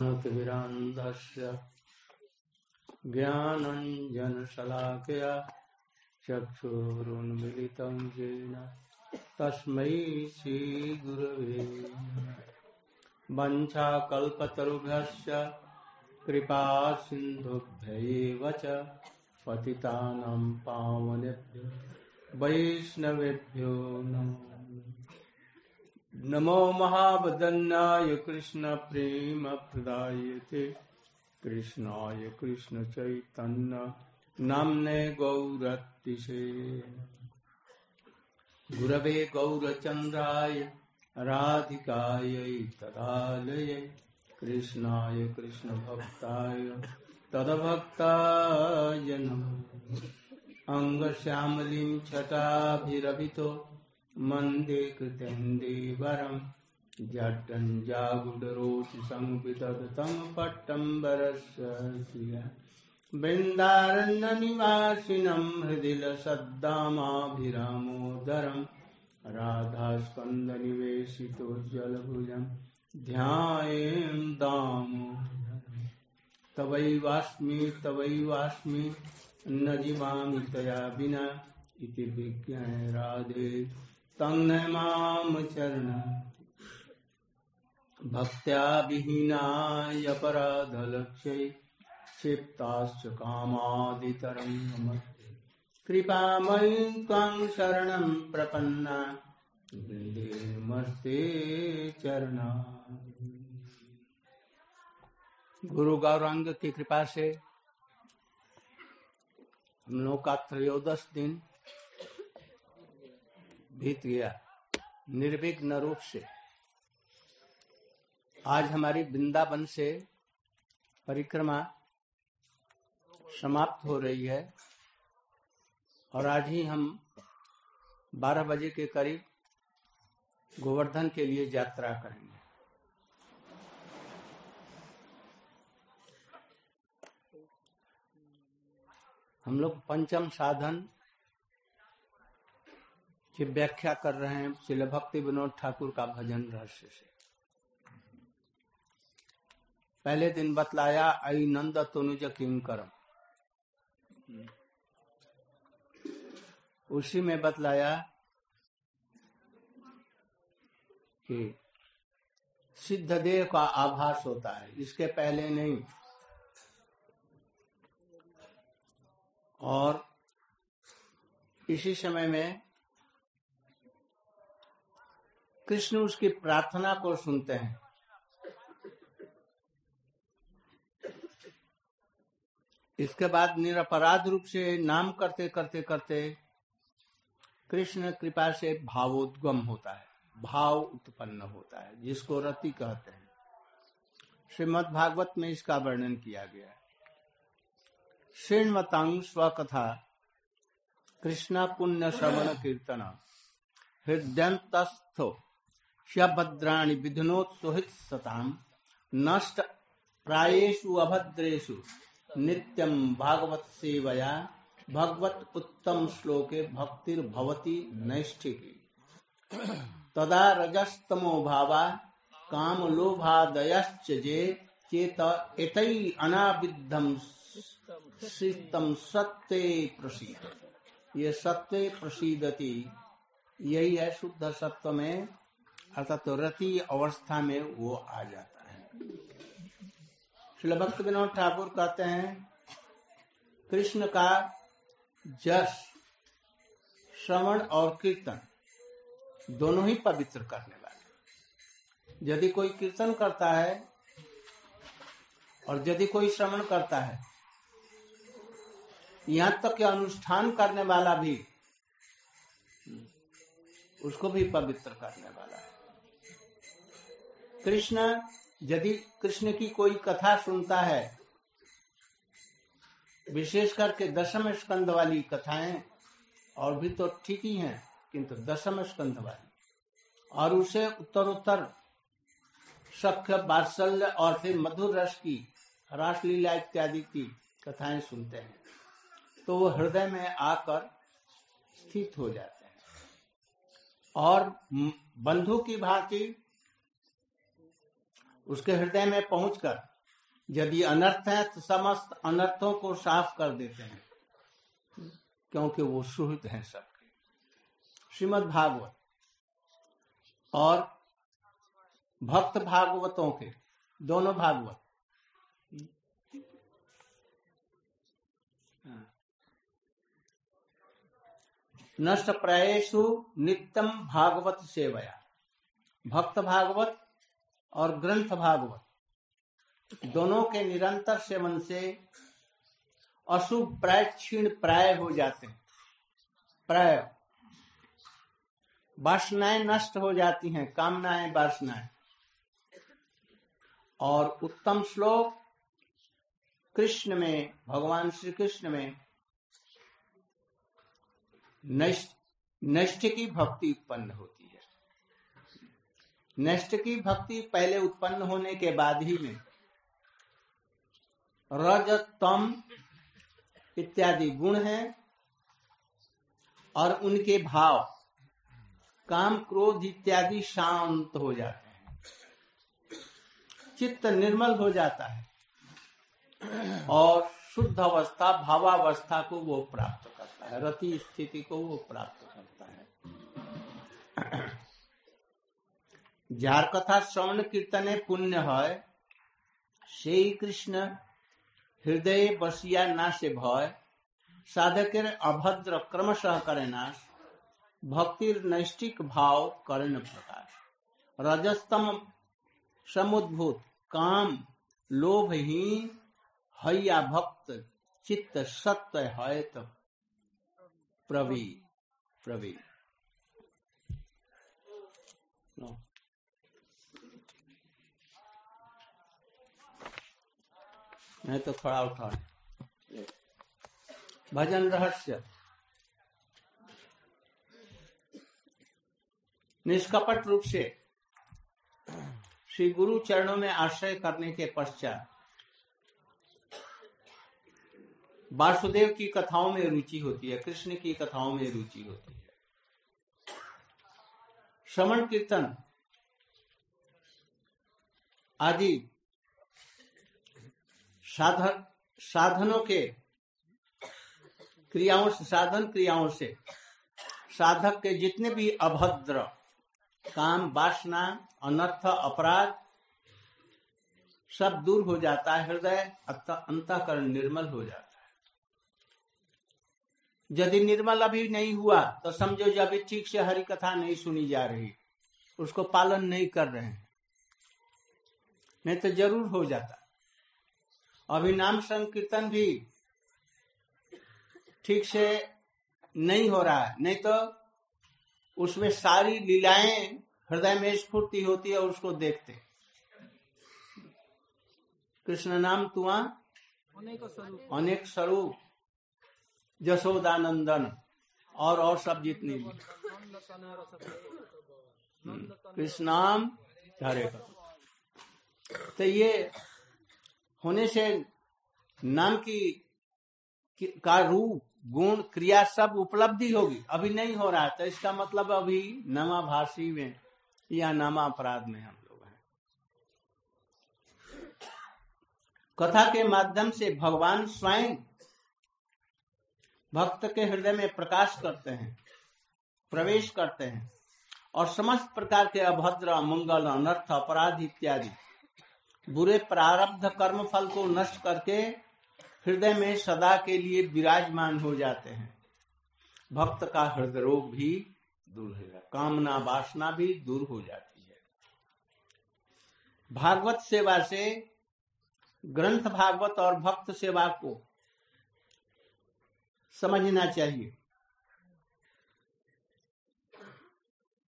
ज्ञानतिमिरान्धस्य ज्ञानञ्जनशलाकया चक्षुरुन्मिलितं येन तस्मै श्रीगुरवे वञ्चाकल्पतरुभ्यश्च कृपा सिन्धुभ्यैव च पतितानां पावनेभ्यो वैष्णवेभ्यो नमो नमो महावदन्नाय कृष्ण प्रेम प्रदायते। कृष्णाय कृष्ण चैतन्य। नामने गौरतिशे गुरवे गौरचन्द्राय, राधिकायै तदालये। कृष्णाय कृष्णभक्ताय तदभक्ताय नमः। अङ्गश्यामलीं छटाभिरभितो मन्दे कृतेन्दीवरं जड्डञ्जागुडरोचि संविदधतं पट्टम्बरस्य बृन्दारण्यनिवासिनं हृदिलसद्दामाभिरामोदरं राधास्कन्दनिवेशितोज्ज्वलभुजं ध्यायें दामो तवैवास्मि तवैवास्मि न जीवामि तया विना इति विज्ञाय राधे। तन्नमाम चरण। भक्त्या विहीनाय अपराधलक्ष्यै क्षिप्ताश्च कामादितरं नमस्ते। कृपामयी त्वां शरणं प्रपन्ना। वृन्देमस्ते चरणा गुरु गौरांग की कृपा से हम लोग का त्रयोदश दिन बीत गया, निर्विघ्न रूप से। आज हमारी वृंदावन से परिक्रमा समाप्त हो रही है और आज ही हम 12 बजे के करीब गोवर्धन के लिए यात्रा करेंगे। हम लोग पंचम साधन की व्याख्या कर रहे हैं शिल भक्ति विनोद ठाकुर का भजन रहस्य से। पहले दिन बतलाया, आई नंद तनुज किंकरम उसी में बतलाया कि सिद्ध देह का आभास होता है, इसके पहले नहीं। और इसी समय में कृष्ण उसकी प्रार्थना को सुनते हैं। इसके बाद निरपराध रूप से नाम करते करते करते कृष्ण कृपा से भावोद्गम होता है, भाव उत्पन्न होता है, जिसको रति कहते हैं। श्रीमद भागवत में इसका वर्णन किया गया है। श्रीमतांग स्वकथा, कृष्ण पुण्य श्रवण कीर्तन हृदयंतस्थो भद्राणि विधुनोत्सुहित सताम। नष्ट प्रायेषु अभद्रेषु। नित्यम भागवत सेवया। भगवत उत्तम श्लोके भक्तिर्भवती नैष्ठिकी। तदा रजस्तमो भावा। काम लोभादयश्च जे चेत एतै अनाविद्धम शीतम सत्य प्रसीद। ये सत्य प्रसीदति। यही है शुद्ध सत्व में अर्थात तो रति अवस्था में वो आ जाता है। श्री भक्त विनोद ठाकुर कहते हैं, कृष्ण का जस, श्रवण और कीर्तन दोनों ही पवित्र करने वाले यदि कोई कीर्तन करता है और यदि कोई श्रवण करता है, यहाँ तक कि अनुष्ठान करने वाला भी, उसको भी पवित्र करने वाला है। कृष्ण, यदि कृष्ण की कोई कथा सुनता है, विशेष करके दशम स्कंद वाली कथाएँ, और भी तो ठीक ही हैं, किंतु दशम स्कंद वाली, और उसे उत्तरोत्तर सख्य बात्सल्य और फिर मधुर रस की, रासलीला इत्यादि की कथाएँ सुनते हैं तो वो हृदय में आकर स्थित हो जाते हैं। और बंधु की भांति उसके हृदय में पहुंचकर यदि अनर्थ है तो समस्त अनर्थों को साफ़ कर देते हैं, क्योंकि वो सुहृद हैं सबके। श्रीमद भागवत और भक्त भागवतों के दोनों भागवत। नष्ट प्रायेशु नित्यम भागवत सेवया। भक्त भागवत और ग्रंथ भागवत दोनों के निरंतर सेवन से अशुभ प्राय क्षीण प्राय हो जाते हैं। प्राय। वासनाएँ नष्ट हो जाती हैं, कामनाएँ, वासनाएँ। और उत्तम श्लोक कृष्ण में, भगवान श्री कृष्ण में नष्ट नष्ट की भक्ति उत्पन्न होती नष्ट की भक्ति पहले उत्पन्न होने के बाद ही में। रज, तम इत्यादि गुण हैं और उनके भाव, काम क्रोध इत्यादि शांत हो जाते हैं। चित्त निर्मल हो जाता है और शुद्ध अवस्था, भावावस्था को वो प्राप्त करता है, रति स्थिति को वो प्राप्त करता है। कथा श्रवण कीर्तने पुण्य है से कृष्ण हृदय बसिया ना से भय, साधकेर अभद्र क्रमशः करे नाश, भक्तिर नैष्टिक भाव कर्ण प्रकाश। रजस्तम समुद्भूत काम लोभहीन हैया भक्त चित्त सत्य है तो प्रवी प्रवी नहीं तो खड़ा उठा भजन रहस्य। निष्कपट रूप से श्री गुरु चरणों में आश्रय करने के पश्चात वासुदेव की कथाओं में रुचि होती है कृष्ण की कथाओं में रुचि होती है। श्रवण कीर्तन आदि साधन, साधनों के क्रियाओं से, साधन क्रियाओं से। साधक के जितने भी अभद्र काम, वासना, अनर्थ, अपराध, सब दूर हो जाता है, हृदय अंतकरण निर्मल हो जाता है। यदि निर्मल अभी नहीं हुआ तो समझो जो अभी ठीक से हरि कथा नहीं सुनी जा रही, उसको पालन नहीं कर रहे हैं। नहीं तो ज़रूर हो जाता। अभी नाम संकीर्तन भी ठीक से नहीं हो रहा है। नहीं तो उसमें सारी लीलाएँ हृदय में स्फूर्ति होती है उसको देखते कृष्ण नाम तुआ? अनेक स्वरूप। जशोदानंदन और और सब जितनी भी। कृष्ण नाम? हरे तो ये होने से नाम की, का रूप, गुण, क्रिया सब उपलब्धि होगी। अभी नहीं हो रहा है तो इसका मतलब अभी नमा भाषी में या नामा अपराध में हम लोग हैं। कथा के माध्यम से भगवान स्वयं भक्त के हृदय में प्रकाश करते हैं, प्रवेश करते हैं और समस्त प्रकार के अभद्र मंगल अनर्थ, अपराध इत्यादि। बुरे प्रारब्ध कर्म फल को नष्ट करके हृदय में सदा के लिए विराजमान हो जाते हैं। भक्त का हृदय रोग भी दूर हो जाता कामना वासना भी दूर हो जाती है। भागवत सेवा से, ग्रंथ भागवत और भक्त सेवा को समझना चाहिए।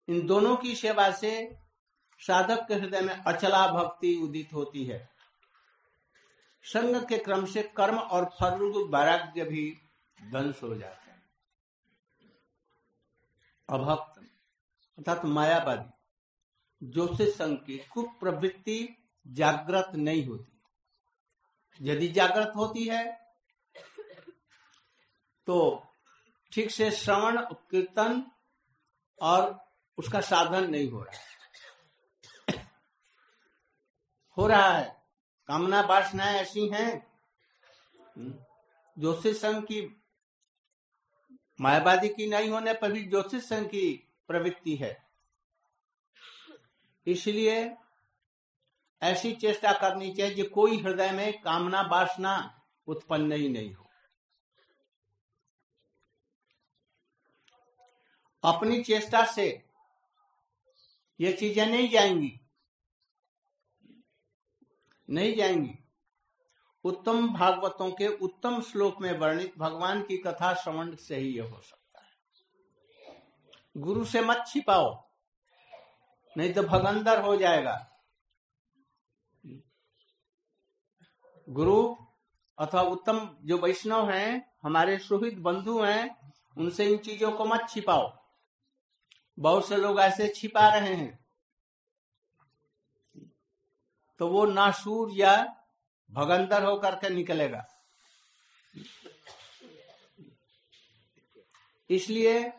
इन दोनों की सेवा से साधक के हृदय में अचला भक्ति उदित होती है। संग के क्रम से कर्म और फल वैराग्य भी ध्वंस हो जाते हैं। अभक्त, अर्थात मायावादी जो से संग की कुप्रवृत्ति जागृत नहीं होती। यदि जागृत होती है तो ठीक से श्रवण, कीर्तन और उसका साधन नहीं हो रहा है। हो रहा है। कामना वासनाएँ ऐसी हैं। हम्म, ज्योतिष संघ की मायावादी की नहीं होने पर भी ज्योतिष संघ की प्रवृत्ति है। इसलिए ऐसी चेष्टा करनी चाहिए कि कोई हृदय में कामना वासना उत्पन्न ही नहीं हो। अपनी चेष्टा से ये चीज़ें नहीं जाएँगी। नहीं जाएँगी। उत्तम भागवतों के उत्तम श्लोक में वर्णित भगवान की कथा श्रवण से ही यह हो सकता है। गुरु से मत छिपाओ, नहीं तो भगंदर हो जाएगा। गुरु अथवा उत्तम जो वैष्णव हैं, हमारे सुहित बंधु हैं, उनसे इन चीज़ों को मत छिपाओ। बहुत से लोग ऐसे छिपा रहे हैं। तो वो नासूर या भगंदर होकर के निकलेगा। इसलिए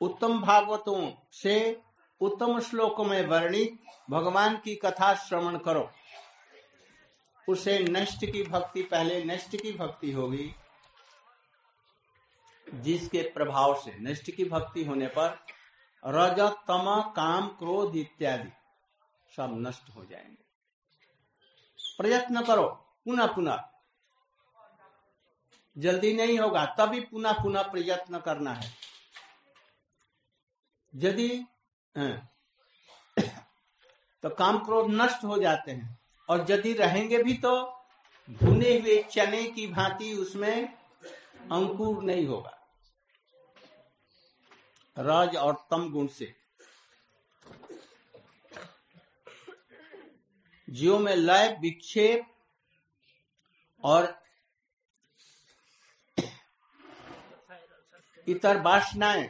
उत्तम भागवतों से उत्तम श्लोक में वर्णित भगवान की कथा श्रवण करो। उसे नष्ट की भक्ति, पहले नष्ट की भक्ति होगी, जिसके प्रभाव से, नष्ट की भक्ति होने पर रज तम काम क्रोध इत्यादि। सब नष्ट हो जाएँगे। प्रयत्न करो, पुनः पुनः। जल्दी नहीं होगा, तभी पुनः पुनः प्रयत्न करना है। यदि तो काम क्रोध नष्ट हो जाते हैं। और यदि रहेंगे भी तो भुने हुए चने की भांति उसमें अंकुर नहीं होगा। रज और तम गुण से। जीव में लय, विक्षेप और इतर वासनाएँ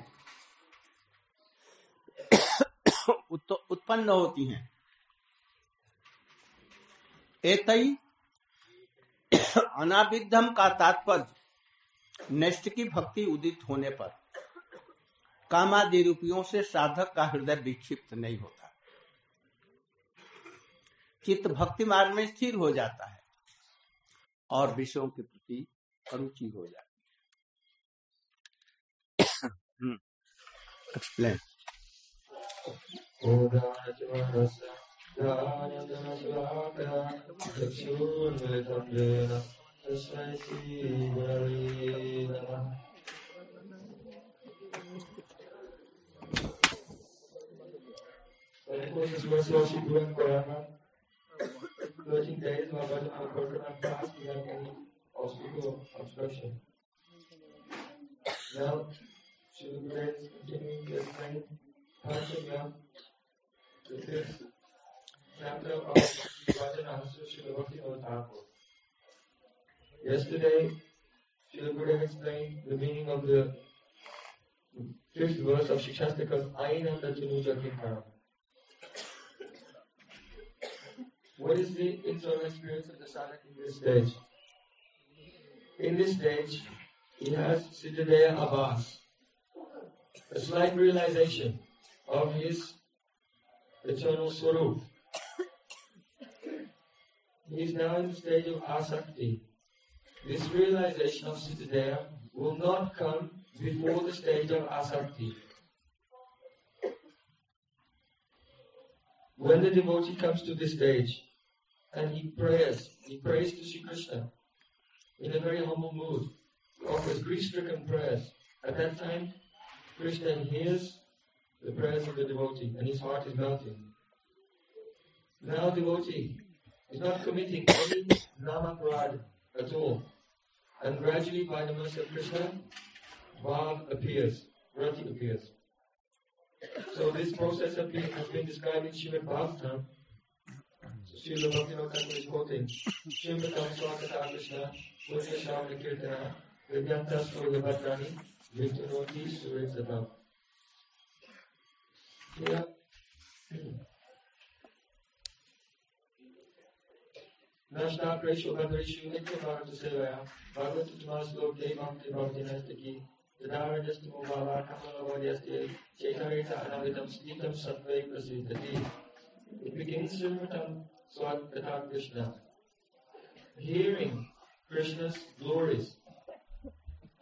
उत्पन्न होती हैं। एतई अनाविधम का तात्पर्य नष्ट की भक्ति उदित होने पर कामादि रूपियों से साधक का हृदय विक्षिप्त नहीं होता। चित्त भक्ति मार्ग में स्थिर हो जाता है और विषयों के प्रति अरुचि हो जाती है। Explain 13 days were well uncovered and passed without any obstacle obstruction. Now, Shilguraj continuing to explain Panchagya, the fifth chapter of Vajanansu Shilabhakti Thakur. Yesterday, Shilguraj explained the meaning of the fifth verse of Shikshastaka's Ainanda Januja Kirtana. What is the internal experience of the sadhak in this stage? In this stage, he has Siddhadeya Abbas, a slight realization of his eternal Swarup. He is now in the stage of Asakti. This realization of Siddhadeya will not come before the stage of Asakti. When the devotee comes to this stage, and he prays. He prays to Sri Krishna in a very humble mood. He offers grief-stricken prayers. At that time, Krishna hears the prayers of the devotee and his heart is melting. Now devotee is not committing any namaprad at all. And gradually by the mercy of Krishna, Bhav appears, Rati appears. So this process has been, has been described in Srimad Bhagavatam Srila Bhaktivinoda Thakur is quoting, Shrimvatam Swakata Krishna, Punya Shravana Kirtana, Vidyanta Surya Bhadrani, Vitunoti Suritsatam. Here, नष्टा प्रेषो भद्रेषु नित्य भारत सेवया भगवत तुमास लोक दे भक्ति भक्ति नस्तकी तदारजस्तु बाबा कमलवद्यस्ते चैतरेत अनावितम स्थितम सत्वै प्रसिद्धति It begins Srimvatam Swat Krishna. Hearing Krishna's glories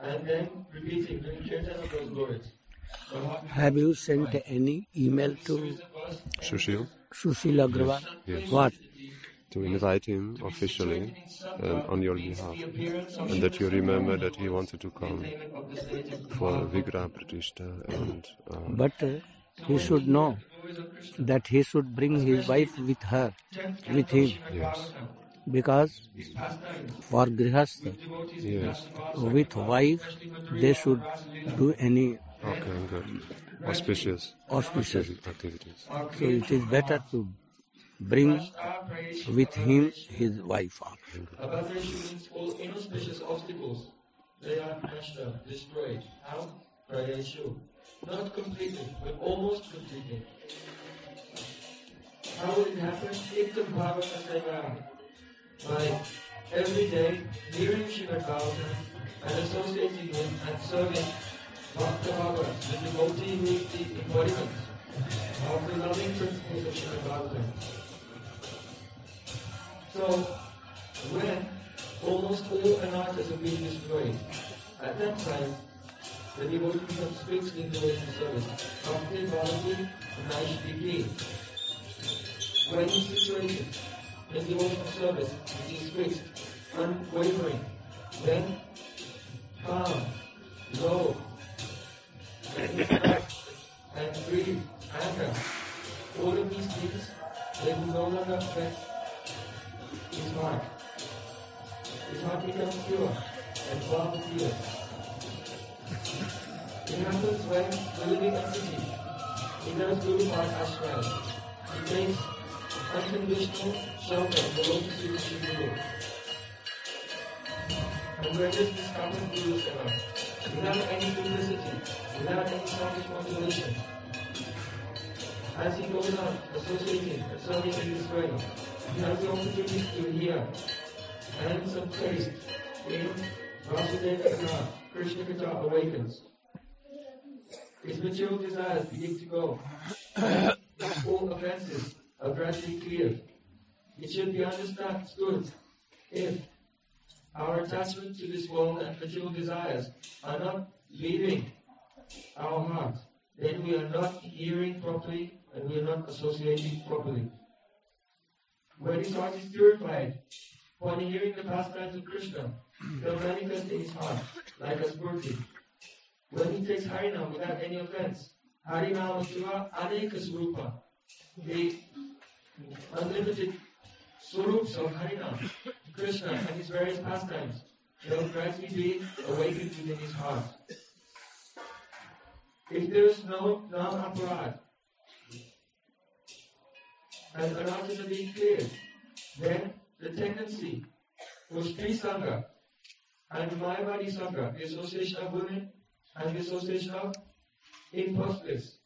and then repeating, doing kirtan of those glories. Have you sent any email to Sushil Sushil Agrawal? Yes. What? to invite him officially um, on your behalf, and that you remember that he wanted to come for Vigraha Pratishta and uh, But uh, he should know that he should bring his wife with her, with him, yes, because for Grihastha, yes, with wife, they should do any okay, good, uh, auspicious auspicious. activities. So it is better to bring with him his wife. Above their shootings, all inauspicious obstacles, they are crushed destroyed. How? Prayeshu. Not completely, but almost completely. How will it happen? Ikam Bhavana Seva. By every day, hearing Srimad Bhagavatam and associating him and serving Bhakta Bhagavad, the devotee who is the embodiment of the loving principles of Srimad Bhagavatam. So, when almost all anarthas have been destroyed, at that time, the devotion of spiritual devotion service, complete volunteering, nice degree. When in situation, the devotion service is fixed, unwavering, then serving in way, he has the opportunity to hear and some taste in Vasudeva Katha, Krishna Katha awakens. His material desires begin to go. All offenses are gradually cleared. It should be understood if our attachment to this world and material desires are not leaving our heart, then we are not hearing properly and we are not associating properly. When his heart is purified, upon hearing the pastimes of Krishna, they'll manifest in his heart like a spurti. When he takes Harinam without any offense, Harinam Shiva Aneka the unlimited swarups of Harinam, Krishna and his various pastimes, they'll gradually be awakened within his heart. If there is no Nam And anarthas are being cleared, then the tendency for Sri Sangha and Mayavadi Sangha, the association of women and the association of impostors,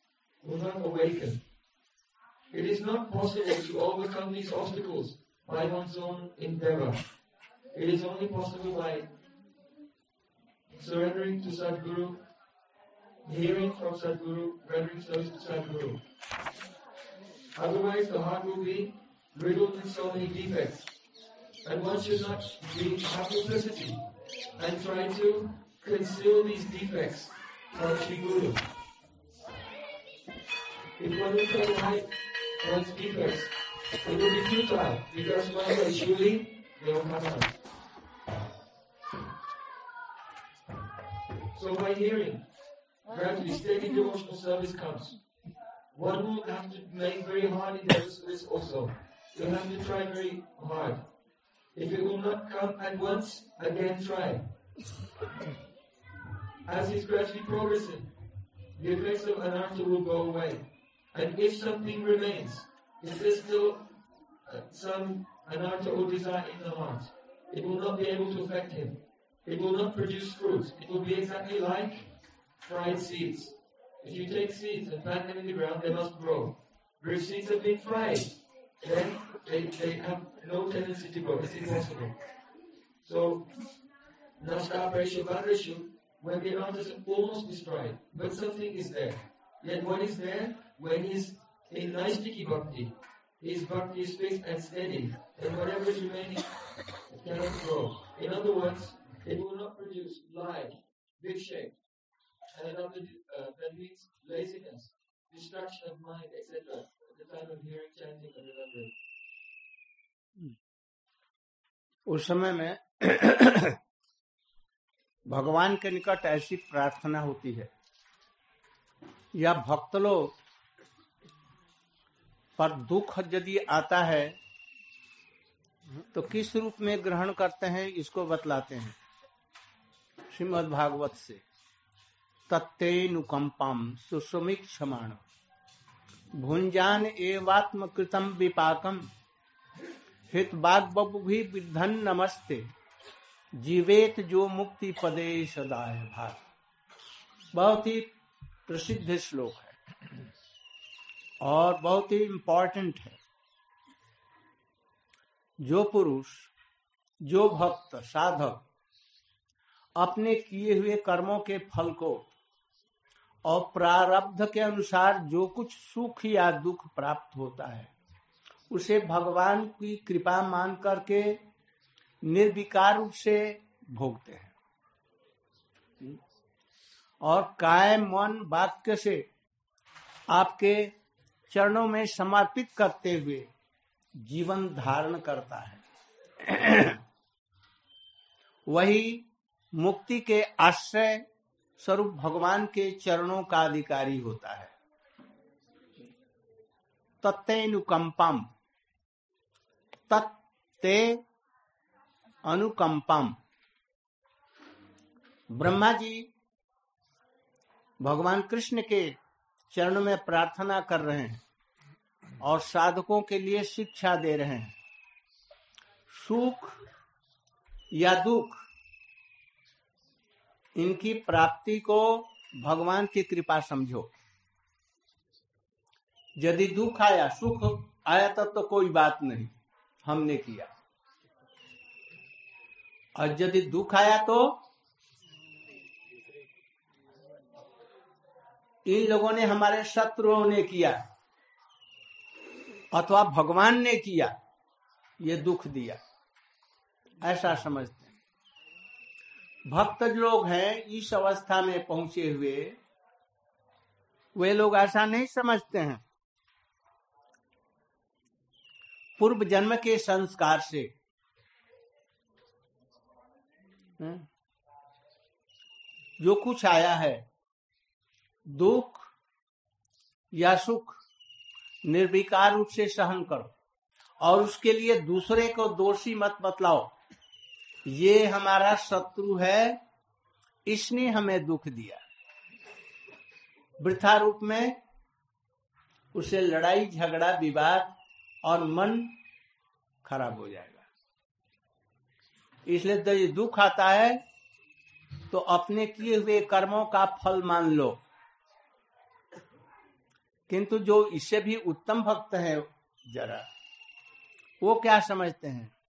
will not awaken. It is not possible to overcome these obstacles by one's own endeavor. It is only possible by surrendering to Sadguru, hearing from Sadguru, rendering service to Sadguru. Otherwise, the heart will be riddled with so many defects. And one should not be duplicity and try to conceal these defects from Sri Guru. If one try to hide one's defects, it will be futile because one day surely they will come. So by hearing, gradually steady devotional service comes. One will have to make very hard endeavors for this also. You'll have to try very hard. If it will not come at once, again try. As he's gradually progressing, the effects of anartha will go away. And if something remains, if there's still uh, some anartha or desire in the heart, it will not be able to affect him. It will not produce fruit. It will be exactly like fried seeds. If you take seeds and plant them in the ground, they must grow. Where seeds have been fried, then they, they have no tendency to grow. It's impossible. So, Nasta Preshu Badreshu, when the anarthas is almost destroyed, but something is there. Yet what is there? When he's in Naistiki Bhakti, his bhakti is fixed and steady, and whatever is remaining cannot grow. In other words, it will not produce life, big shape. And another, uh, that laziness, distraction of mind, etc. At the time of hearing, chanting, and remembering. उस समय में भगवान के निकट ऐसी प्रार्थना होती है या भक्त लोग पर दुख यदि आता है तो किस रूप में ग्रहण करते हैं इसको बतलाते हैं श्रीमद भागवत से तत्नुकंपम सुषमिक क्षमाण। भुंजान एवात्म कृतम विपाकम भी विधन नमस्ते जीवेत जो मुक्ति पदे सदाय भाग। बहुत ही प्रसिद्ध श्लोक है, और बहुत ही इंपॉर्टेंट है। जो पुरुष, जो भक्त, साधक, अपने किए हुए कर्मों के फल को और प्रारब्ध के अनुसार जो कुछ सुख या दुख प्राप्त होता है, उसे भगवान की कृपा मान करके निर्विकार रूप से भोगते हैं। और काय मन वाक्य से आपके चरणों में समर्पित करते हुए जीवन धारण करता है। वही मुक्ति के आश्रय स्वरूप भगवान के चरणों का अधिकारी होता है। तत्नुकंपम तत्ते अनुकंपम। ब्रह्मा जी भगवान कृष्ण के चरण में प्रार्थना कर रहे हैं और साधकों के लिए शिक्षा दे रहे हैं। सुख या दुख इनकी प्राप्ति को भगवान की कृपा समझो। यदि दुख आया सुख आया तब तो, कोई बात नहीं। हमने किया। और यदि दुख आया तो इन लोगों ने हमारे शत्रुओं ने किया अथवा भगवान ने किया ये दुख दिया। ऐसा समझते भक्त लोग हैं, इस अवस्था में पहुँचे हुए। वे लोग ऐसा नहीं समझते हैं। पूर्व जन्म के संस्कार से। जो कुछ आया है, दुख या सुख, निर्विकार रूप से सहन करो और उसके लिए दूसरे को दोषी मत बतलाओ। ये हमारा शत्रु है, इसने हमें दुख दिया। वृथा रूप में उसे लड़ाई, झगड़ा, विवाद और मन खराब हो जाएगा। इसलिए तो ये दुख आता है तो अपने किए हुए कर्मों का फल मान लो। किंतु जो इससे भी उत्तम भक्त है, जरा, वो क्या समझते हैं?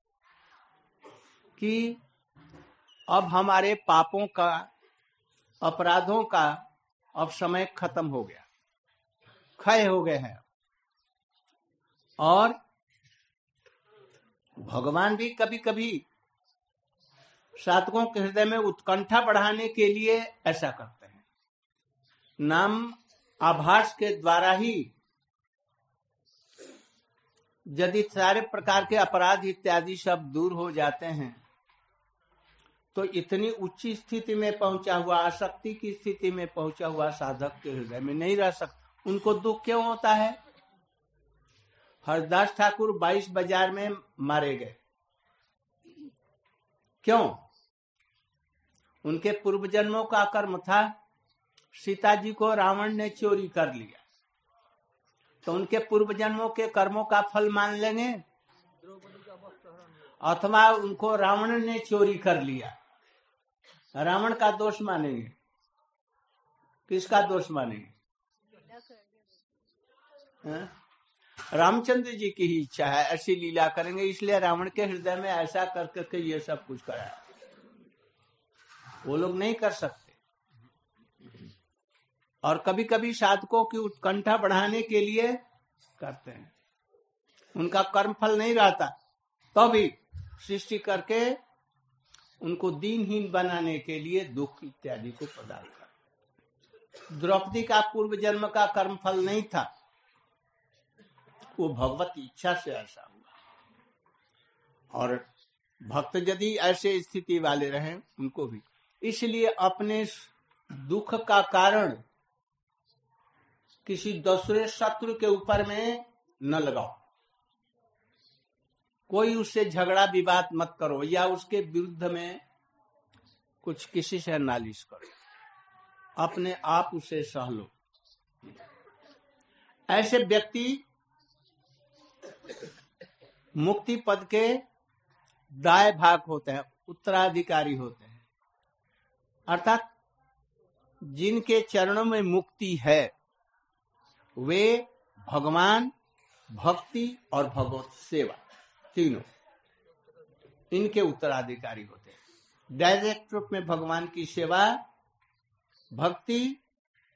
कि अब हमारे पापों का, अपराधों का अब समय खत्म हो गया। क्षय हो गए हैं। और भगवान भी कभी कभी साधकों के हृदय में उत्कंठा बढ़ाने के लिए ऐसा करते हैं। नाम आभास के द्वारा ही यदि सारे प्रकार के अपराध इत्यादि सब दूर हो जाते हैं तो इतनी उच्च स्थिति में पहुँचा हुआ, आसक्ति की स्थिति में पहुँचा हुआ साधक के हृदय में नहीं रह सकता। उनको दुख क्यों होता है? हरदास ठाकुर बाईस बाज़ार में मारे गए। क्यों? उनके पूर्व जन्मों का कर्म था। सीता जी को रावण ने चोरी कर लिया। तो उनके पूर्व जन्मों के कर्मों का फल मान लेंगे। अथवा उनको रावण ने चोरी कर लिया। रावण का दोष मानेंगे किसका दोष मानेंगे हाँ? रामचंद्र जी की ही इच्छा है, ऐसी लीला करेंगे, इसलिए रावण के हृदय में ऐसा कर करके ये सब कुछ कराया वो लोग नहीं कर सकते। और कभी कभी साधकों की उत्कंठा बढ़ाने के लिए करते हैं। उनका कर्म फल नहीं रहता। तो भी सृष्टि करके उनको दीनहीन बनाने के लिए दुख इत्यादि को प्रदान कर। द्रौपदी का पूर्व जन्म का कर्म फल नहीं था। वो भगवत इच्छा से ऐसा हुआ। और भक्त यदि ऐसे स्थिति वाले रहे, उनको भी। इसलिए अपने दुख का कारण किसी दूसरे शत्रु के ऊपर में न लगाओ। कोई उससे झगड़ा विवाद मत करो या उसके विरुद्ध में कुछ किसी से नालिश करो। अपने आप उसे सह लो। ऐसे व्यक्ति मुक्ति पद के दाय भाग होते हैं, उत्तराधिकारी होते हैं। अर्थात जिनके चरणों में मुक्ति है, वे भगवान, भक्ति और भगवत सेवा। तीनों। इनके उत्तराधिकारी होते हैं। डायरेक्ट रूप में भगवान की सेवा, भक्ति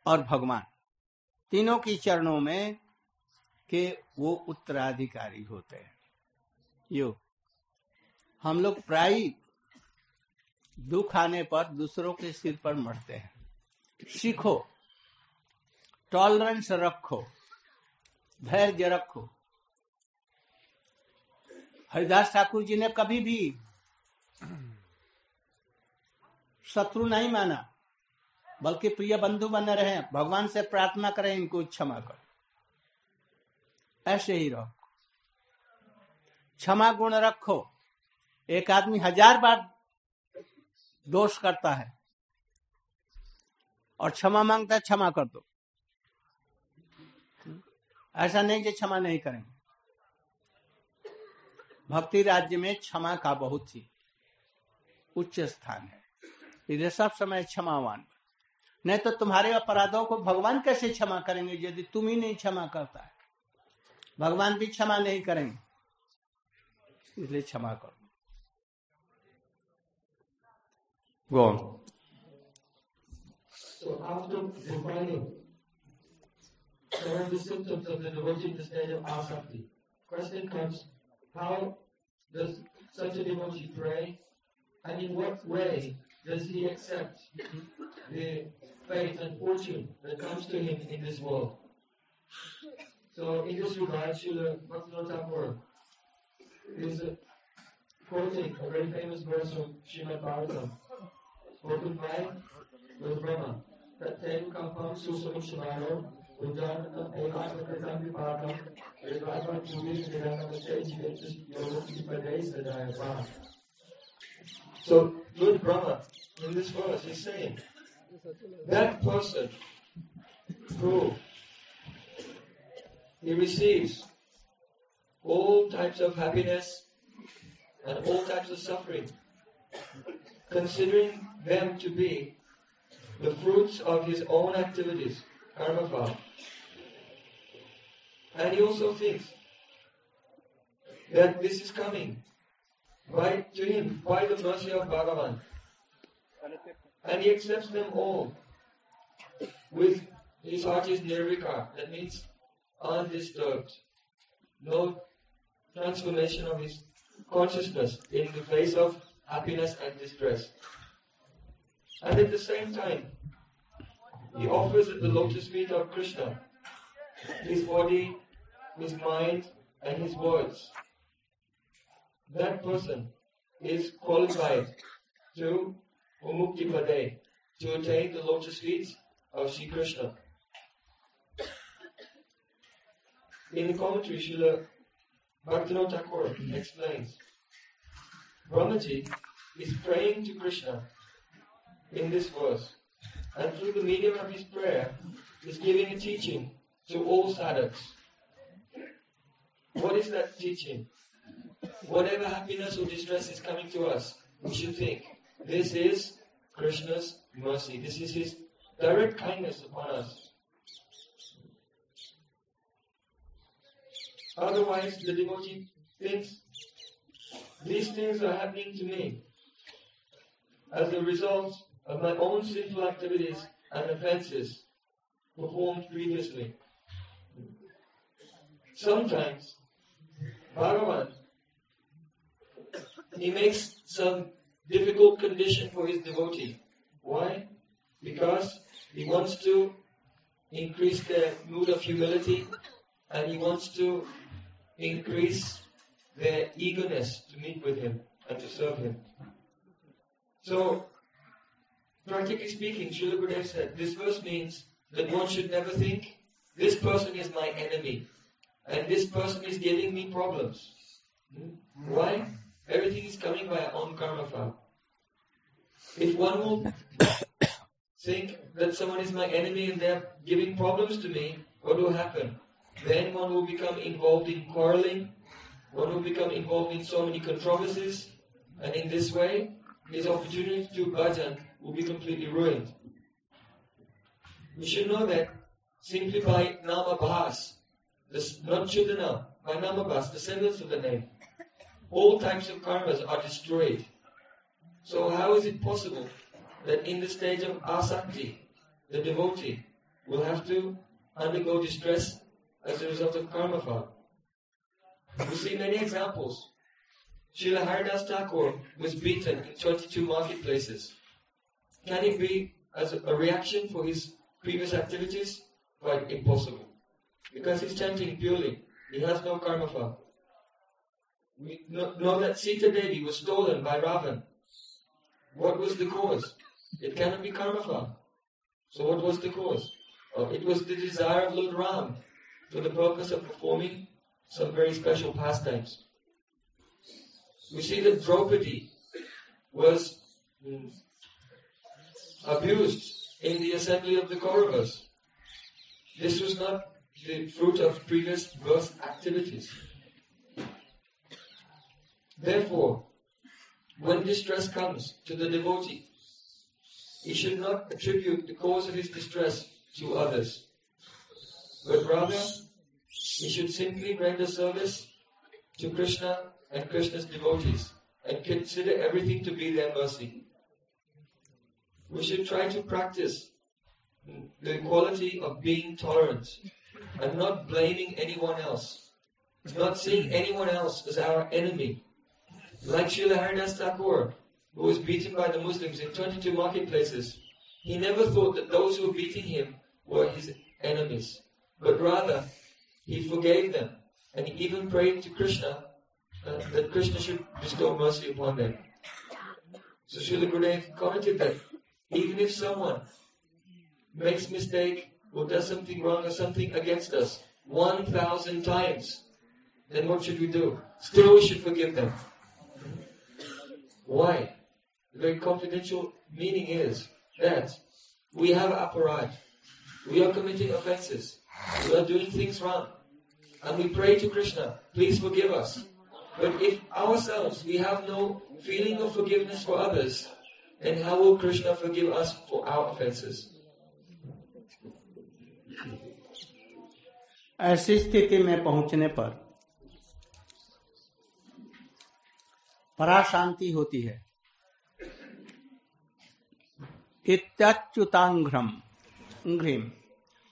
और भगवान। तीनों की चरणों में के वो उत्तराधिकारी होते हैं। यो, हम लोग प्राय दुख आने पर दूसरों के सिर पर मरते हैं। सीखो टॉलरेंस रखो, धैर्य रखो। हरिदास ठाकुर जी ने कभी भी शत्रु नहीं माना, बल्कि प्रिय बंधु बने रहे। भगवान से प्रार्थना करें, इनको क्षमा कर। ऐसे ही रहो। क्षमा गुण रखो। एक आदमी हज़ार बार दोष करता है और क्षमा माँगता है, क्षमा कर दो। ऐसा नहीं कि क्षमा नहीं करेंगे। भक्ति राज्य में क्षमा का बहुत ही उच्च स्थान है। इसलिए सब समय क्षमावान। नहीं तो तुम्हारे अपराधों को भगवान कैसे क्षमा करेंगे यदि तुम ही नहीं क्षमा करता है? भगवान भी क्षमा नहीं करेंगे। इसलिए क्षमा करो। on. So after defining of the state of asakti, question comes, how does such a devotee pray and in what way does he accept the fate and fortune that comes to him in this world? So in this regard, Srila Bhaktivinoda Thakur is quoting a very famous verse from Srimad Bhagavatam, spoken by Lord Brahma. Pratyam kampam susamam shavaro, ujanam ekasakatam vipakam, So, Lord Brahma, in this verse, he's saying, that person who he receives all types of happiness and all types of suffering, considering them to be the fruits of his own activities, karma. And he also thinks that this is coming by to him by the mercy of Bhagavan. And he accepts them all with his heart is nirvika, that means undisturbed. No transformation of his consciousness in the face of happiness and distress. And at the same time, he offers at the lotus feet of Krishna his body, his mind, and his words. That person is qualified to Umukti Pade, to attain the lotus feet of Sri Krishna. In the commentary, Srila Bhaktivinoda Thakur explains, Brahmaji is praying to Krishna in this verse, and through the medium of his prayer, is giving a teaching to all sadhaks. What is that teaching? Whatever happiness or distress is coming to us, we should think, this is Krishna's mercy. This is his direct kindness upon us. Otherwise, the devotee thinks these things are happening to me as a result of my own sinful activities and offenses performed previously. Sometimes Bhagavan, he makes some difficult condition for his devotee. Why? Because he wants to increase their mood of humility and he wants to increase their eagerness to meet with him and to serve him. So, practically speaking, Srila Gurudev said, this verse means that one should never think, this person is my enemy, and this person is giving me problems. Hmm? Why? Everything is coming by own karma file. If one will think that someone is my enemy and they're giving problems to me, what will happen? Then one will become involved in quarreling, one will become involved in so many controversies, and in this way, his opportunity to do bhajan will be completely ruined. We should know that simply by nama bhas, this, nama bhas, the semblance of the name, all types of karmas are destroyed. So how is it possible that in the stage of asakti, the devotee will have to undergo distress as a result of karma fall? We see many examples. Srila Haridas Thakur was beaten in 22 marketplaces. Can it be as a reaction for his previous activities? Quite impossible. Because he's chanting purely. He has no karma fall. We know, know that Sita Devi was stolen by Ravan. What was the cause? It cannot be karma fall. So what was the cause? Oh, it was the desire of Lord Ram for the purpose of performing some very special pastimes. We see that Draupadi was mm, abused in the assembly of the Kauravas. This was not the fruit of previous birth activities. Therefore, when distress comes to the devotee, he should not attribute the cause of his distress to others, but rather he should simply render service to Krishna and Krishna's devotees and consider everything to be their mercy. We should try to practice the quality of being tolerant and not blaming anyone else, I'm not seeing anyone else as our enemy, like Srila Haridas Thakur, who was beaten by the Muslims in 22 marketplaces, he never thought that those who were beating him were his enemies, but rather he forgave them, and he even prayed to Krishna uh, that Krishna should bestow mercy upon them. So Srila Gurudev commented that even if someone makes mistake or does something wrong or something against us 1,000 times, then what should we do? Still we should forgive them. Why? The very confidential meaning is that we have aparad. We are committing offenses. We are doing things wrong. And we pray to Krishna, please forgive us. But if ourselves, we have no feeling of forgiveness for others, then how will Krishna forgive us for our offenses? ऐसी स्थिति में पहुँचने पर पराशांति होती है। इत्युतांघ्रम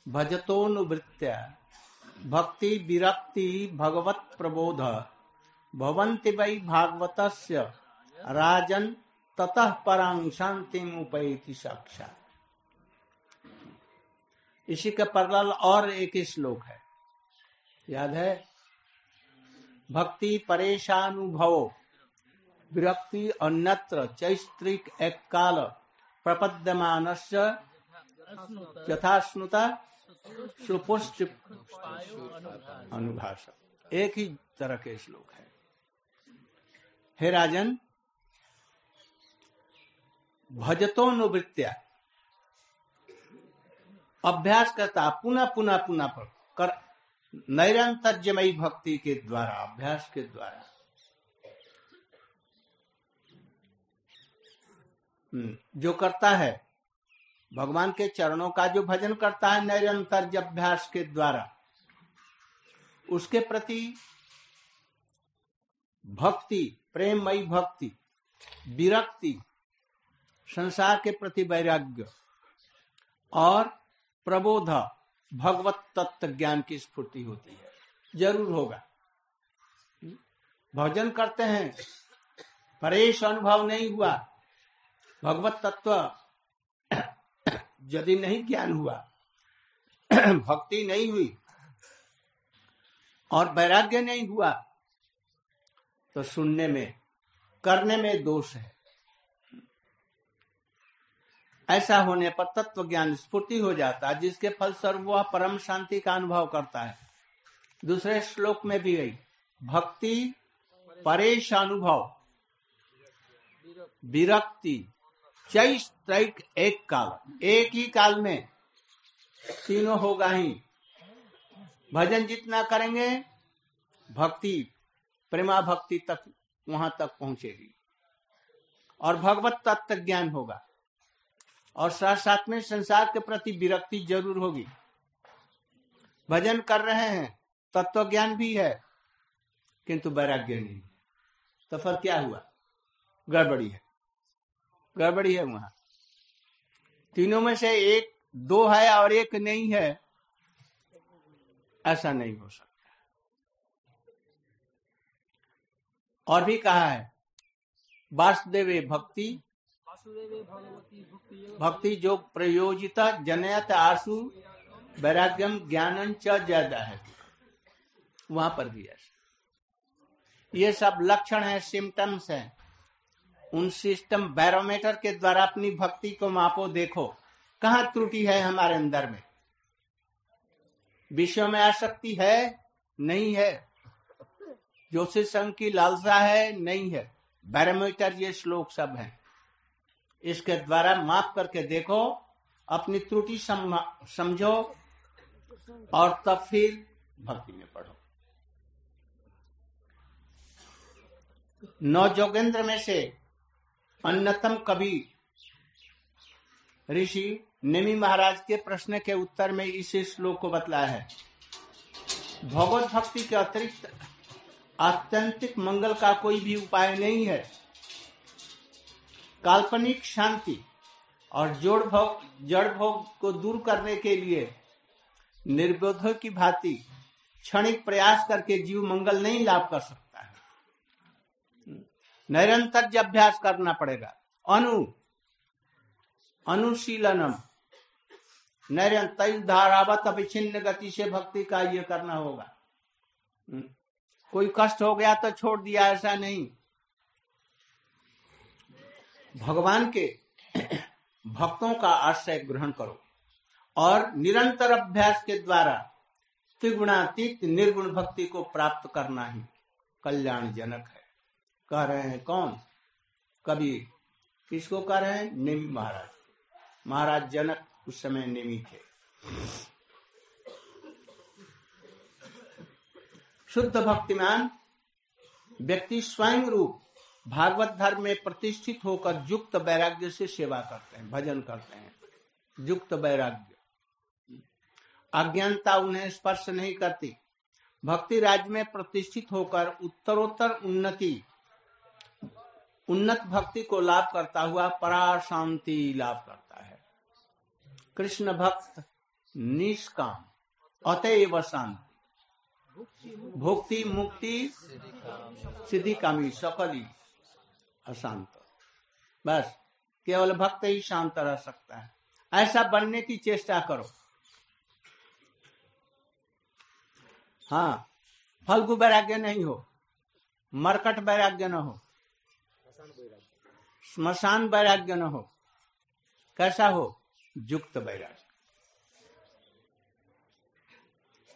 भजतोनुवृत्त्या भक्ति विरक्ति भगवत प्रबोध भवंति वै भागवत राजन ततः परांग शांति उपैति साक्षात। इसी का परल और एक श्लोक है। याद है? भक्ति परेशानुभव, विरक्ति अन्यत्र चैस्त्रिक एक काल प्रपद्यमान यथाश्नुता सुपुष्ट अनुभाष एक ही तरह के श्लोक है। हे राजन भजतो नुवृत्या अभ्यास करता, पुनः पुनः पुनः कर नैरंतर्यमयी भक्ति के द्वारा अभ्यास के द्वारा। हम्म, जो करता है भगवान के चरणों का जो भजन करता है निरंतर अभ्यास के द्वारा उसके प्रति भक्ति प्रेमयी भक्ति विरक्ति संसार के प्रति वैराग्य और प्रबोध भगवत तत्व ज्ञान की स्फूर्ति होती है। ज़रूर होगा। भोजन करते हैं। परेश अनुभव नहीं हुआ। भगवत तत्व यदि नहीं ज्ञान हुआ, भक्ति नहीं हुई और वैराग्य नहीं हुआ तो सुनने में, करने में दोष है। ऐसा होने पर तत्व ज्ञान स्फूर्ति हो जाता है, जिसके फल स्वरूप वह परम शांति का अनुभव करता है। दूसरे श्लोक में भी गई। भक्ति परेश अनुभव विरक्ति चैक एक काल। एक ही काल में तीनों होगा ही। भजन जितना करेंगे, भक्ति, प्रेमा भक्ति तक वहाँ तक पहुंचेगी। और भगवत तत्व ज्ञान होगा। और साथ साथ में संसार के प्रति विरक्ति ज़रूर होगी। भजन कर रहे हैं तत्व ज्ञान भी है, किंतु वैराग्य नहीं। तो फिर क्या हुआ? गड़बड़ी है। गड़बड़ी है वहाँ। तीनों में से एक दो है और एक नहीं है। ऐसा नहीं हो सकता। और भी कहा है, वासुदेव भक्ति। वासुदेव भक्ति जो प्रयोजिता जनयत आसु, वैराग्यम ज्ञान ज़्यादा है। वहाँ पर भी ऐसा। ये सब लक्षण है सिम्टम्स है। उन सिस्टम बैरोमीटर के द्वारा अपनी भक्ति को मापो, देखो। कहा त्रुटि है हमारे अंदर में? विश्व में आसक्ति है? नहीं है। ज्योतिष संघ की लालसा है? नहीं है। बैरोमीटर ये श्लोक सब है। इसके द्वारा माफ़ करके देखो, अपनी त्रुटि समझो और तब फिर भक्ति में पढ़ो। नौ जोगेंद्र में से अन्यतम कवि ऋषि नेमी महाराज के प्रश्न के उत्तर में इस श्लोक को बतलाया है। भगवत भक्ति के अतिरिक्त आत्यंतिक मंगल का कोई भी उपाय नहीं है। काल्पनिक शांति और जोड़ भोग, जड़ भोग को दूर करने के लिए निर्बोध की भांति क्षणिक प्रयास करके जीव मंगल नहीं लाभ कर सकता है। निरंतर अभ्यास करना पड़ेगा। अनु, अनुशीलनम। निरंतर धारावत अभिचिन्न गति से भक्ति का ये करना होगा। कोई कष्ट हो गया तो छोड़ दिया, ऐसा नहीं। भगवान के भक्तों का आश्रय ग्रहण करो और निरंतर अभ्यास के द्वारा त्रिगुणातीत निर्गुण भक्ति को प्राप्त करना ही कल्याण जनक है। कह रहे हैं कौन? कभी किसको कह रहे हैं? नेमी महाराज। महाराज जनक उस समय नेमी थे। शुद्ध भक्तिमान, व्यक्ति स्वयं रूप भागवत धर्म में प्रतिष्ठित होकर युक्त वैराग्य से सेवा करते हैं, भजन करते हैं, युक्त वैराग्य। अज्ञानता उन्हें स्पर्श नहीं करती। भक्ति राज्य में प्रतिष्ठित होकर उत्तरोत्तर उन्नति, उन्नत भक्ति को लाभ करता हुआ परा शांति लाभ करता है। कृष्ण भक्त निष्काम, अतएव शांति। भुक्ति मुक्ति, सिद्धि कामी, सकली। अशांत। बस, केवल भक्त ही शांत रह सकता है। ऐसा बनने की चेष्टा करो। हाँ फलगु वैराग्य नहीं हो। मरकट वैराग्य न हो। स्मशान वैराग्य न हो। कैसा हो? युक्त वैराग्य।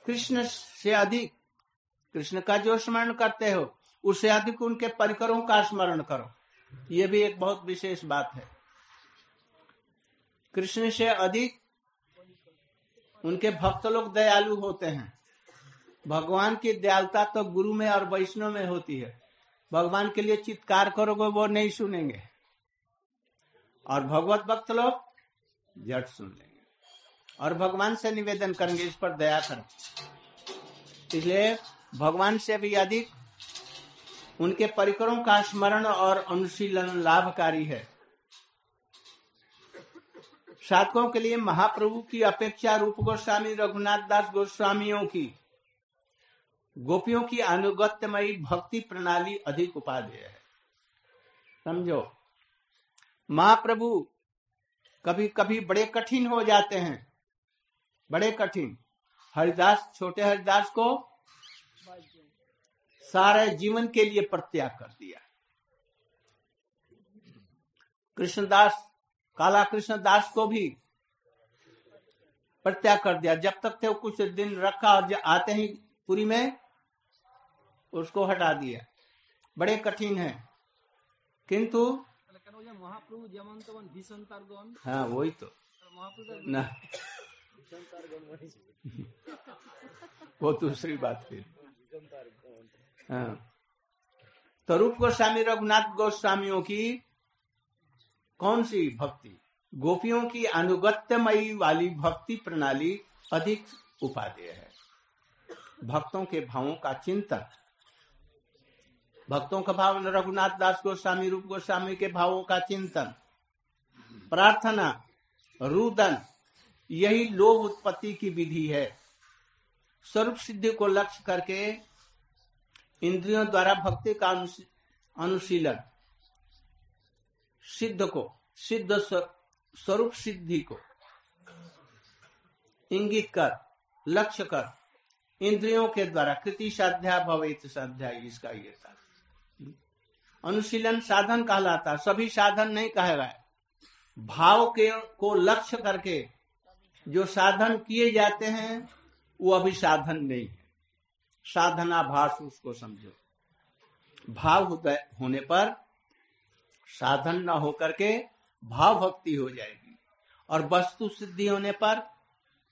कृष्ण से अधिक, कृष्ण का जो स्मरण करते हो, उससे अधिक उनके परिकरों का स्मरण करो। ये भी एक बहुत विशेष बात है। कृष्ण से अधिक उनके भक्त लोग दयालु होते हैं। भगवान की दयालुता तो गुरु में और वैष्णव में होती है। भगवान के लिए चित्कार करोगे, वो नहीं सुनेंगे। और भगवत भक्त लोग झट सुन लेंगे। और भगवान से निवेदन करेंगे, इस पर दया करें। इसलिए भगवान से भी अधिक उनके परिकरों का स्मरण और अनुशीलन लाभकारी है। साधकों के लिए महाप्रभु की अपेक्षा रूप गोस्वामी रघुनाथ दास गोस्वामियों की, गोपियों की अनुगत्यमयी भक्ति प्रणाली अधिक उपादेय है। समझो, महाप्रभु कभी कभी बड़े कठिन हो जाते हैं, बड़े कठिन। हरिदास, छोटे हरिदास को सारे जीवन के लिए प्रत्याग कर दिया। कृष्णदास, काला कृष्णदास को भी प्रत्याग कर दिया। जब तक थे कुछ दिन रखा और आते ही पूरी में, उसको हटा दिया। बड़े कठिन है। किंतु हाँ वही तो। ना। वो दूसरी बात फिर। तो रूप गोस्वामी, रघुनाथ गोस्वामियों की कौन सी भक्ति? गोपियों की अनुगत्यमयी वाली भक्ति प्रणाली अधिक उपादेय है। भक्तों के भावों का चिंतन। भक्तों का भाव, रघुनाथ दास गोस्वामी, रूप गोस्वामी के भावों का चिंतन। प्रार्थना, रुदन, यही लोभ उत्पत्ति की विधि है। स्वरूप सिद्धि को लक्ष्य करके इंद्रियों द्वारा भक्ति का अनुशीलन। सिद्ध को, सिद्ध स्वरूप सिद्धि को। इंगित कर, लक्ष्य कर, इंद्रियों के द्वारा कृति साध्या, भवित साध्या, इसका ये था। अनुशीलन साधन कहलाता, सभी साधन नहीं कहेगा भाव के, को लक्ष्य करके जो साधन किए जाते हैं, वो अभी साधन नहीं है। साधना भाष उसको समझो भाव होने पर साधन न होकर के भाव भक्ति हो जाएगी और वस्तु सिद्धि होने पर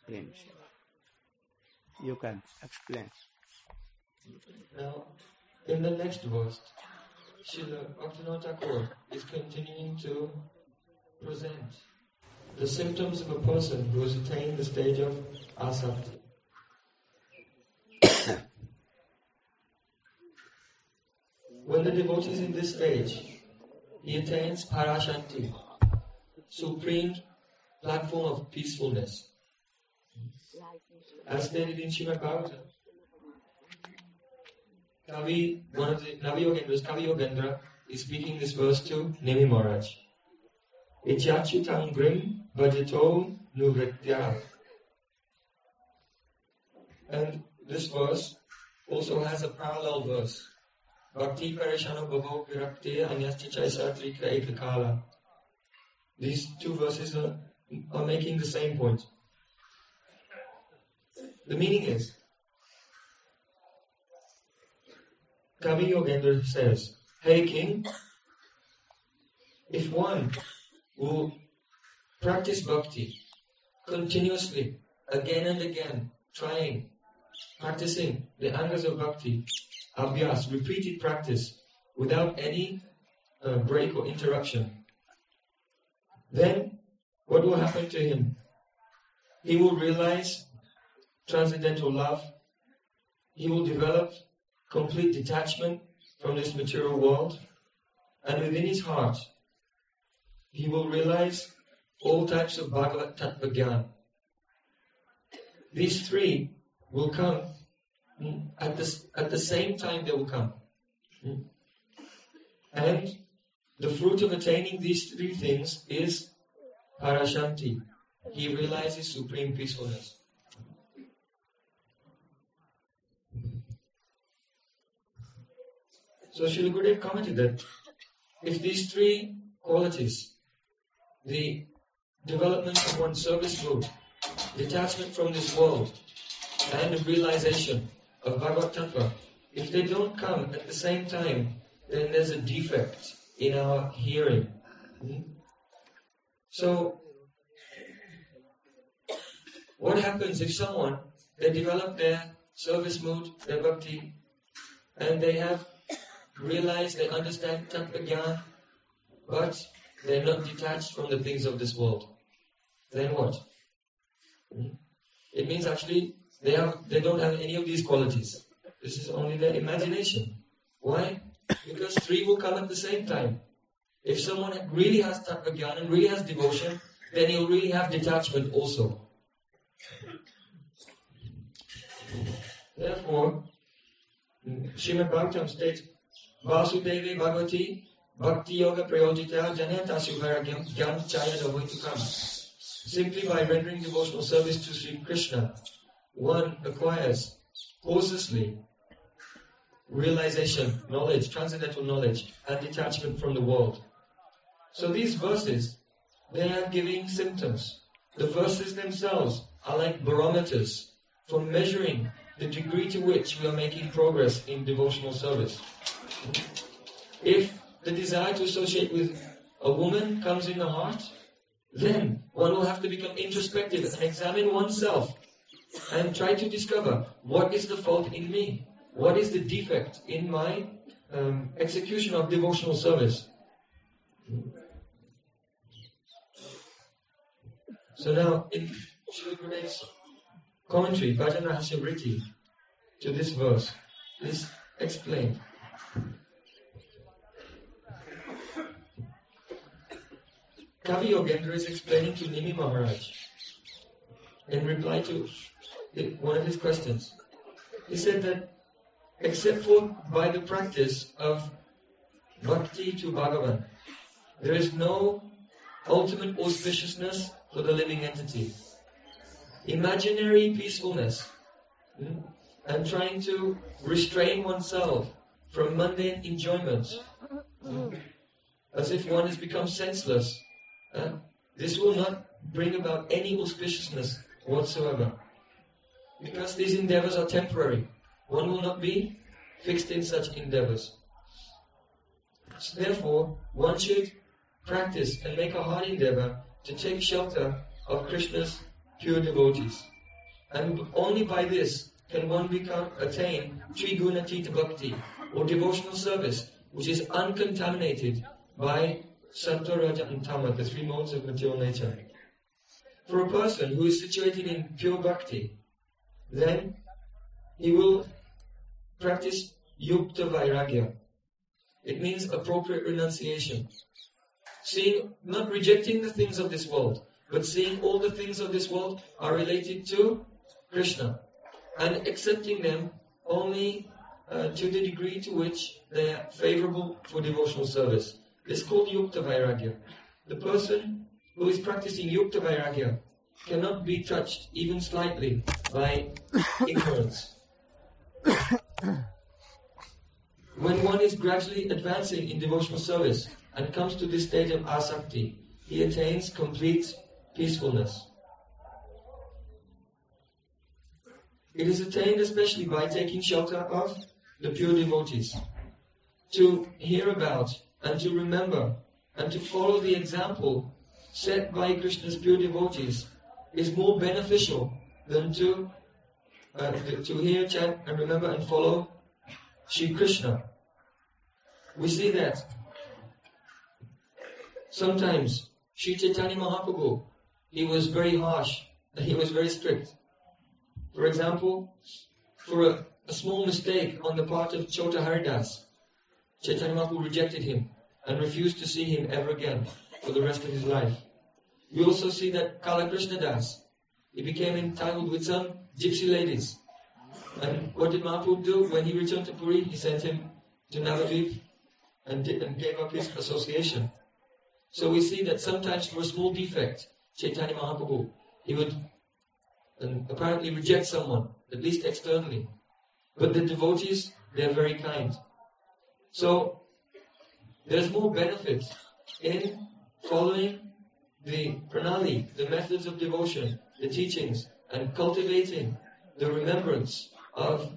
प्रेम सेवा you can explain in the next verse, Srila Bhaktivinoda Thakur is continuing to present the symptoms of a person who has attained the stage of asakti. When the devotee is in this stage, he attains parashanti, supreme platform of peacefulness. As stated in Srimad Bhagavatam, Kavi, one of the Navi Yogendras, Kavi Yogendra, is speaking this verse to Nemi Maharaj. Ityachitang grim nuvritya. And this verse also has a parallel verse. Bhakti anyasti. These two verses are, are making the same point. The meaning is, Kavi Yogendra says, Hey king, if one will practice bhakti continuously, again and again, trying, practicing the angas of bhakti, abhyas, repeated practice, without any uh, break or interruption, then what will happen to him? He will realize transcendental love. He will develop complete detachment from this material world. And within his heart, he will realize all types of Bhagavad Tattva. These three will come at the, at the same time they will come. And the fruit of attaining these three things is parashanti. He realizes supreme peacefulness. So Srila Gurudev commented that if these three qualities, the development of one's service mood, detachment from this world, and realization of Bhagavad if they don't come at the same time, then there's a defect in our hearing. Hmm? So, what happens if someone, they develop their service mood, their bhakti, and they have realized, they understand Tattva Gyan, but they're not detached from the things of this world. Then what? Hmm? It means actually they have they don't have any of these qualities. This is only their imagination. Why? Because three will come at the same time. If someone really has tattva and really has devotion, then he'll really have detachment also. Therefore, Srimad Bhagavatam states, Vasudevi Bhagavati Bhakti Yoga Prayojita Janeta Suvaragyam Gyan Chaya Davaitukam. Simply by rendering devotional service to Sri Krishna, one acquires causelessly realization, knowledge, transcendental knowledge, and detachment from the world. So these verses, they are giving symptoms. The verses themselves are like barometers for measuring the degree to which we are making progress in devotional service. If the desire to associate with a woman comes in the heart, then one will have to become introspective and examine oneself and try to discover what is the fault in me, what is the defect in my um, execution of devotional service. So now, in Gurudev's commentary, Bhajana Hasyavriti, to this verse, is explained. Kavi Yogendra is explaining to Nimi Maharaj in reply to one of his questions. He said that except for by the practice of bhakti to Bhagavan, there is no ultimate auspiciousness for the living entity. Imaginary peacefulness hmm, and trying to restrain oneself from mundane enjoyments hmm, as if one has become senseless. This will not bring about any auspiciousness whatsoever. Because these endeavors are temporary. One will not be fixed in such endeavors. So therefore, one should practice and make a hard endeavor to take shelter of Krishna's pure devotees. And only by this can one become attain Trigunatita Bhakti or devotional service which is uncontaminated by Sattva, and Tama, the three modes of material nature. For a person who is situated in pure bhakti, then he will practice yukta vairagya. It means appropriate renunciation. Seeing, not rejecting the things of this world, but seeing all the things of this world are related to Krishna and accepting them only uh, to the degree to which they are favorable for devotional service. Is called Yukta Vairagya. The person who is practicing Yukta Vairagya cannot be touched even slightly by ignorance. when one is gradually advancing in devotional service and comes to this stage of asakti, he attains complete peacefulness. It is attained especially by taking shelter of the pure devotees. To hear about and to remember and to follow the example set by Krishna's pure devotees is more beneficial than to uh, to hear, chant, and remember and follow Sri Krishna. We see that sometimes Sri Chaitanya Mahaprabhu, he was very harsh, he was very strict. For example, for a, a small mistake on the part of Chota Haridas, Chaitanya Mahaprabhu rejected him and refused to see him ever again for the rest of his life. We also see that Kala Krishna Das, he became entangled with some gypsy ladies. And what did Mahaprabhu do? When he returned to Puri, he sent him to Navadvip and, did, and gave up his association. So we see that sometimes for a small defect, Chaitanya Mahaprabhu, he would um, apparently reject someone, at least externally. But the devotees, they're very kind. So, there's more benefit in following the pranali, the methods of devotion, the teachings, and cultivating the remembrance of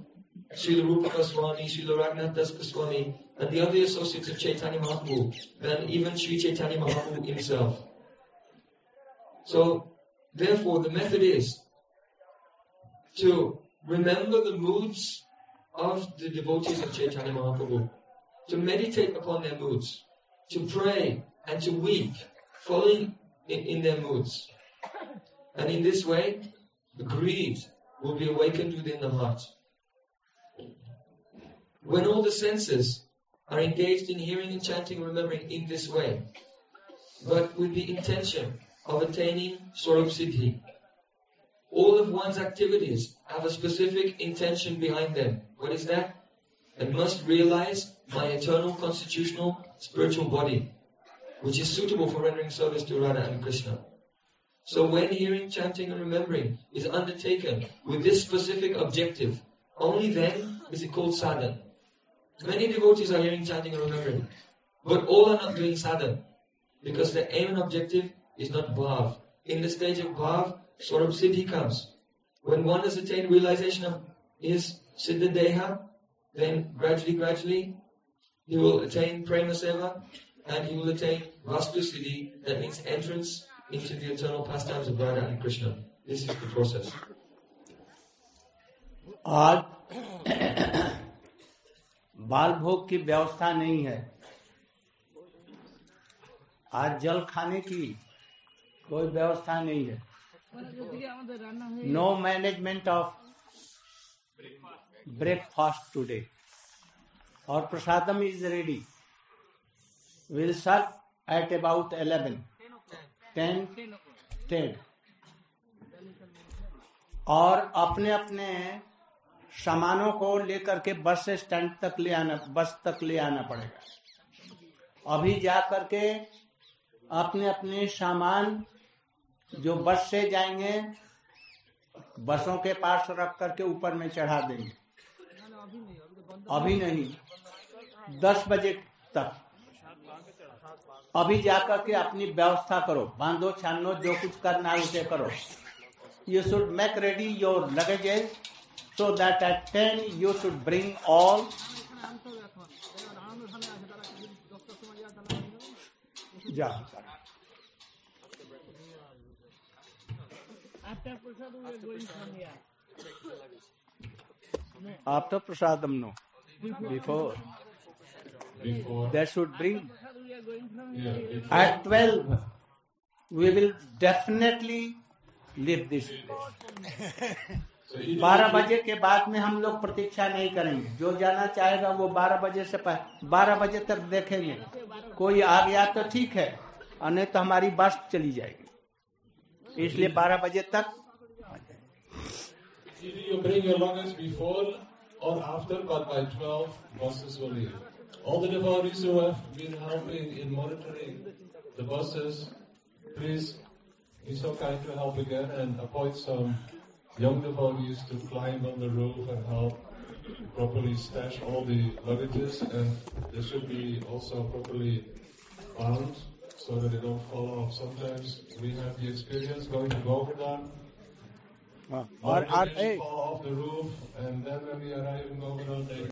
Srila Rupa Goswami, Srila Raghunath Das Goswami, and the other associates of Chaitanya Mahaprabhu, than even Sri Chaitanya Mahaprabhu himself. So, therefore, the method is to remember the moods of the devotees of Chaitanya Mahaprabhu, to meditate upon their moods, to pray and to weep, following in, in their moods. And in this way, the greed will be awakened within the heart. When all the senses are engaged in hearing and chanting, and remembering in this way, but with the intention of attaining Swarup Siddhi, all of one's activities have a specific intention behind them. What is that? and must realize my eternal constitutional spiritual body, which is suitable for rendering service to Radha and Krishna. So when hearing, chanting and remembering is undertaken with this specific objective, only then is it called sadhana. Many devotees are hearing, chanting and remembering, but all are not doing sadhana because the aim and objective is not bhav. In the stage of bhav, swarup siddhi comes. When one has attained realization of his siddha deha, then gradually, gradually, he will attain prema seva and he will attain vastu siddhi, that means entrance into the eternal pastimes of Radha and Krishna. This is the process. आज बाल भोग की व्यवस्था नहीं है। आज जल खाने की कोई व्यवस्था नहीं है। No management of breakfast today और prasadam is ready will serve at about eleven ten ten और अपने अपने सामानों को लेकर के बस स्टैंड तक ले आना, बस तक ले आना पड़ेगा। अभी जा करके अपने अपने सामान जो बस से जाएँगे, बसों के पास रख करके ऊपर में चढ़ा देंगे। अभी नहीं, दस बजे तक। अभी जाकर के अपनी व्यवस्था करो, बांधो, छानो, जो कुछ करना है उसे करो। You should make ready your luggages so that at ten you should bring all जा। आप तो prasad before that should bring at 12 we will definitely leave this place बारह बजे के बाद में हम लोग प्रतीक्षा नहीं करेंगे जो जाना चाहेगा वो बारह बजे से बारह बजे तक देखेंगे कोई आ गया तो ठीक है और नहीं तो हमारी बस चली जाएगी इसलिए बारह बजे तक you bring your luggage before or after, but by 12, buses will leave. All the devotees who have been helping in monitoring the buses, please be so kind to help again and appoint some young devotees to climb on the roof and help properly stash all the luggages. And they should be also properly bound so that they don't fall off. Sometimes we have the experience going to Govardhan. Uh, or, or, fall off the roof and then when we arrive in Govardhan they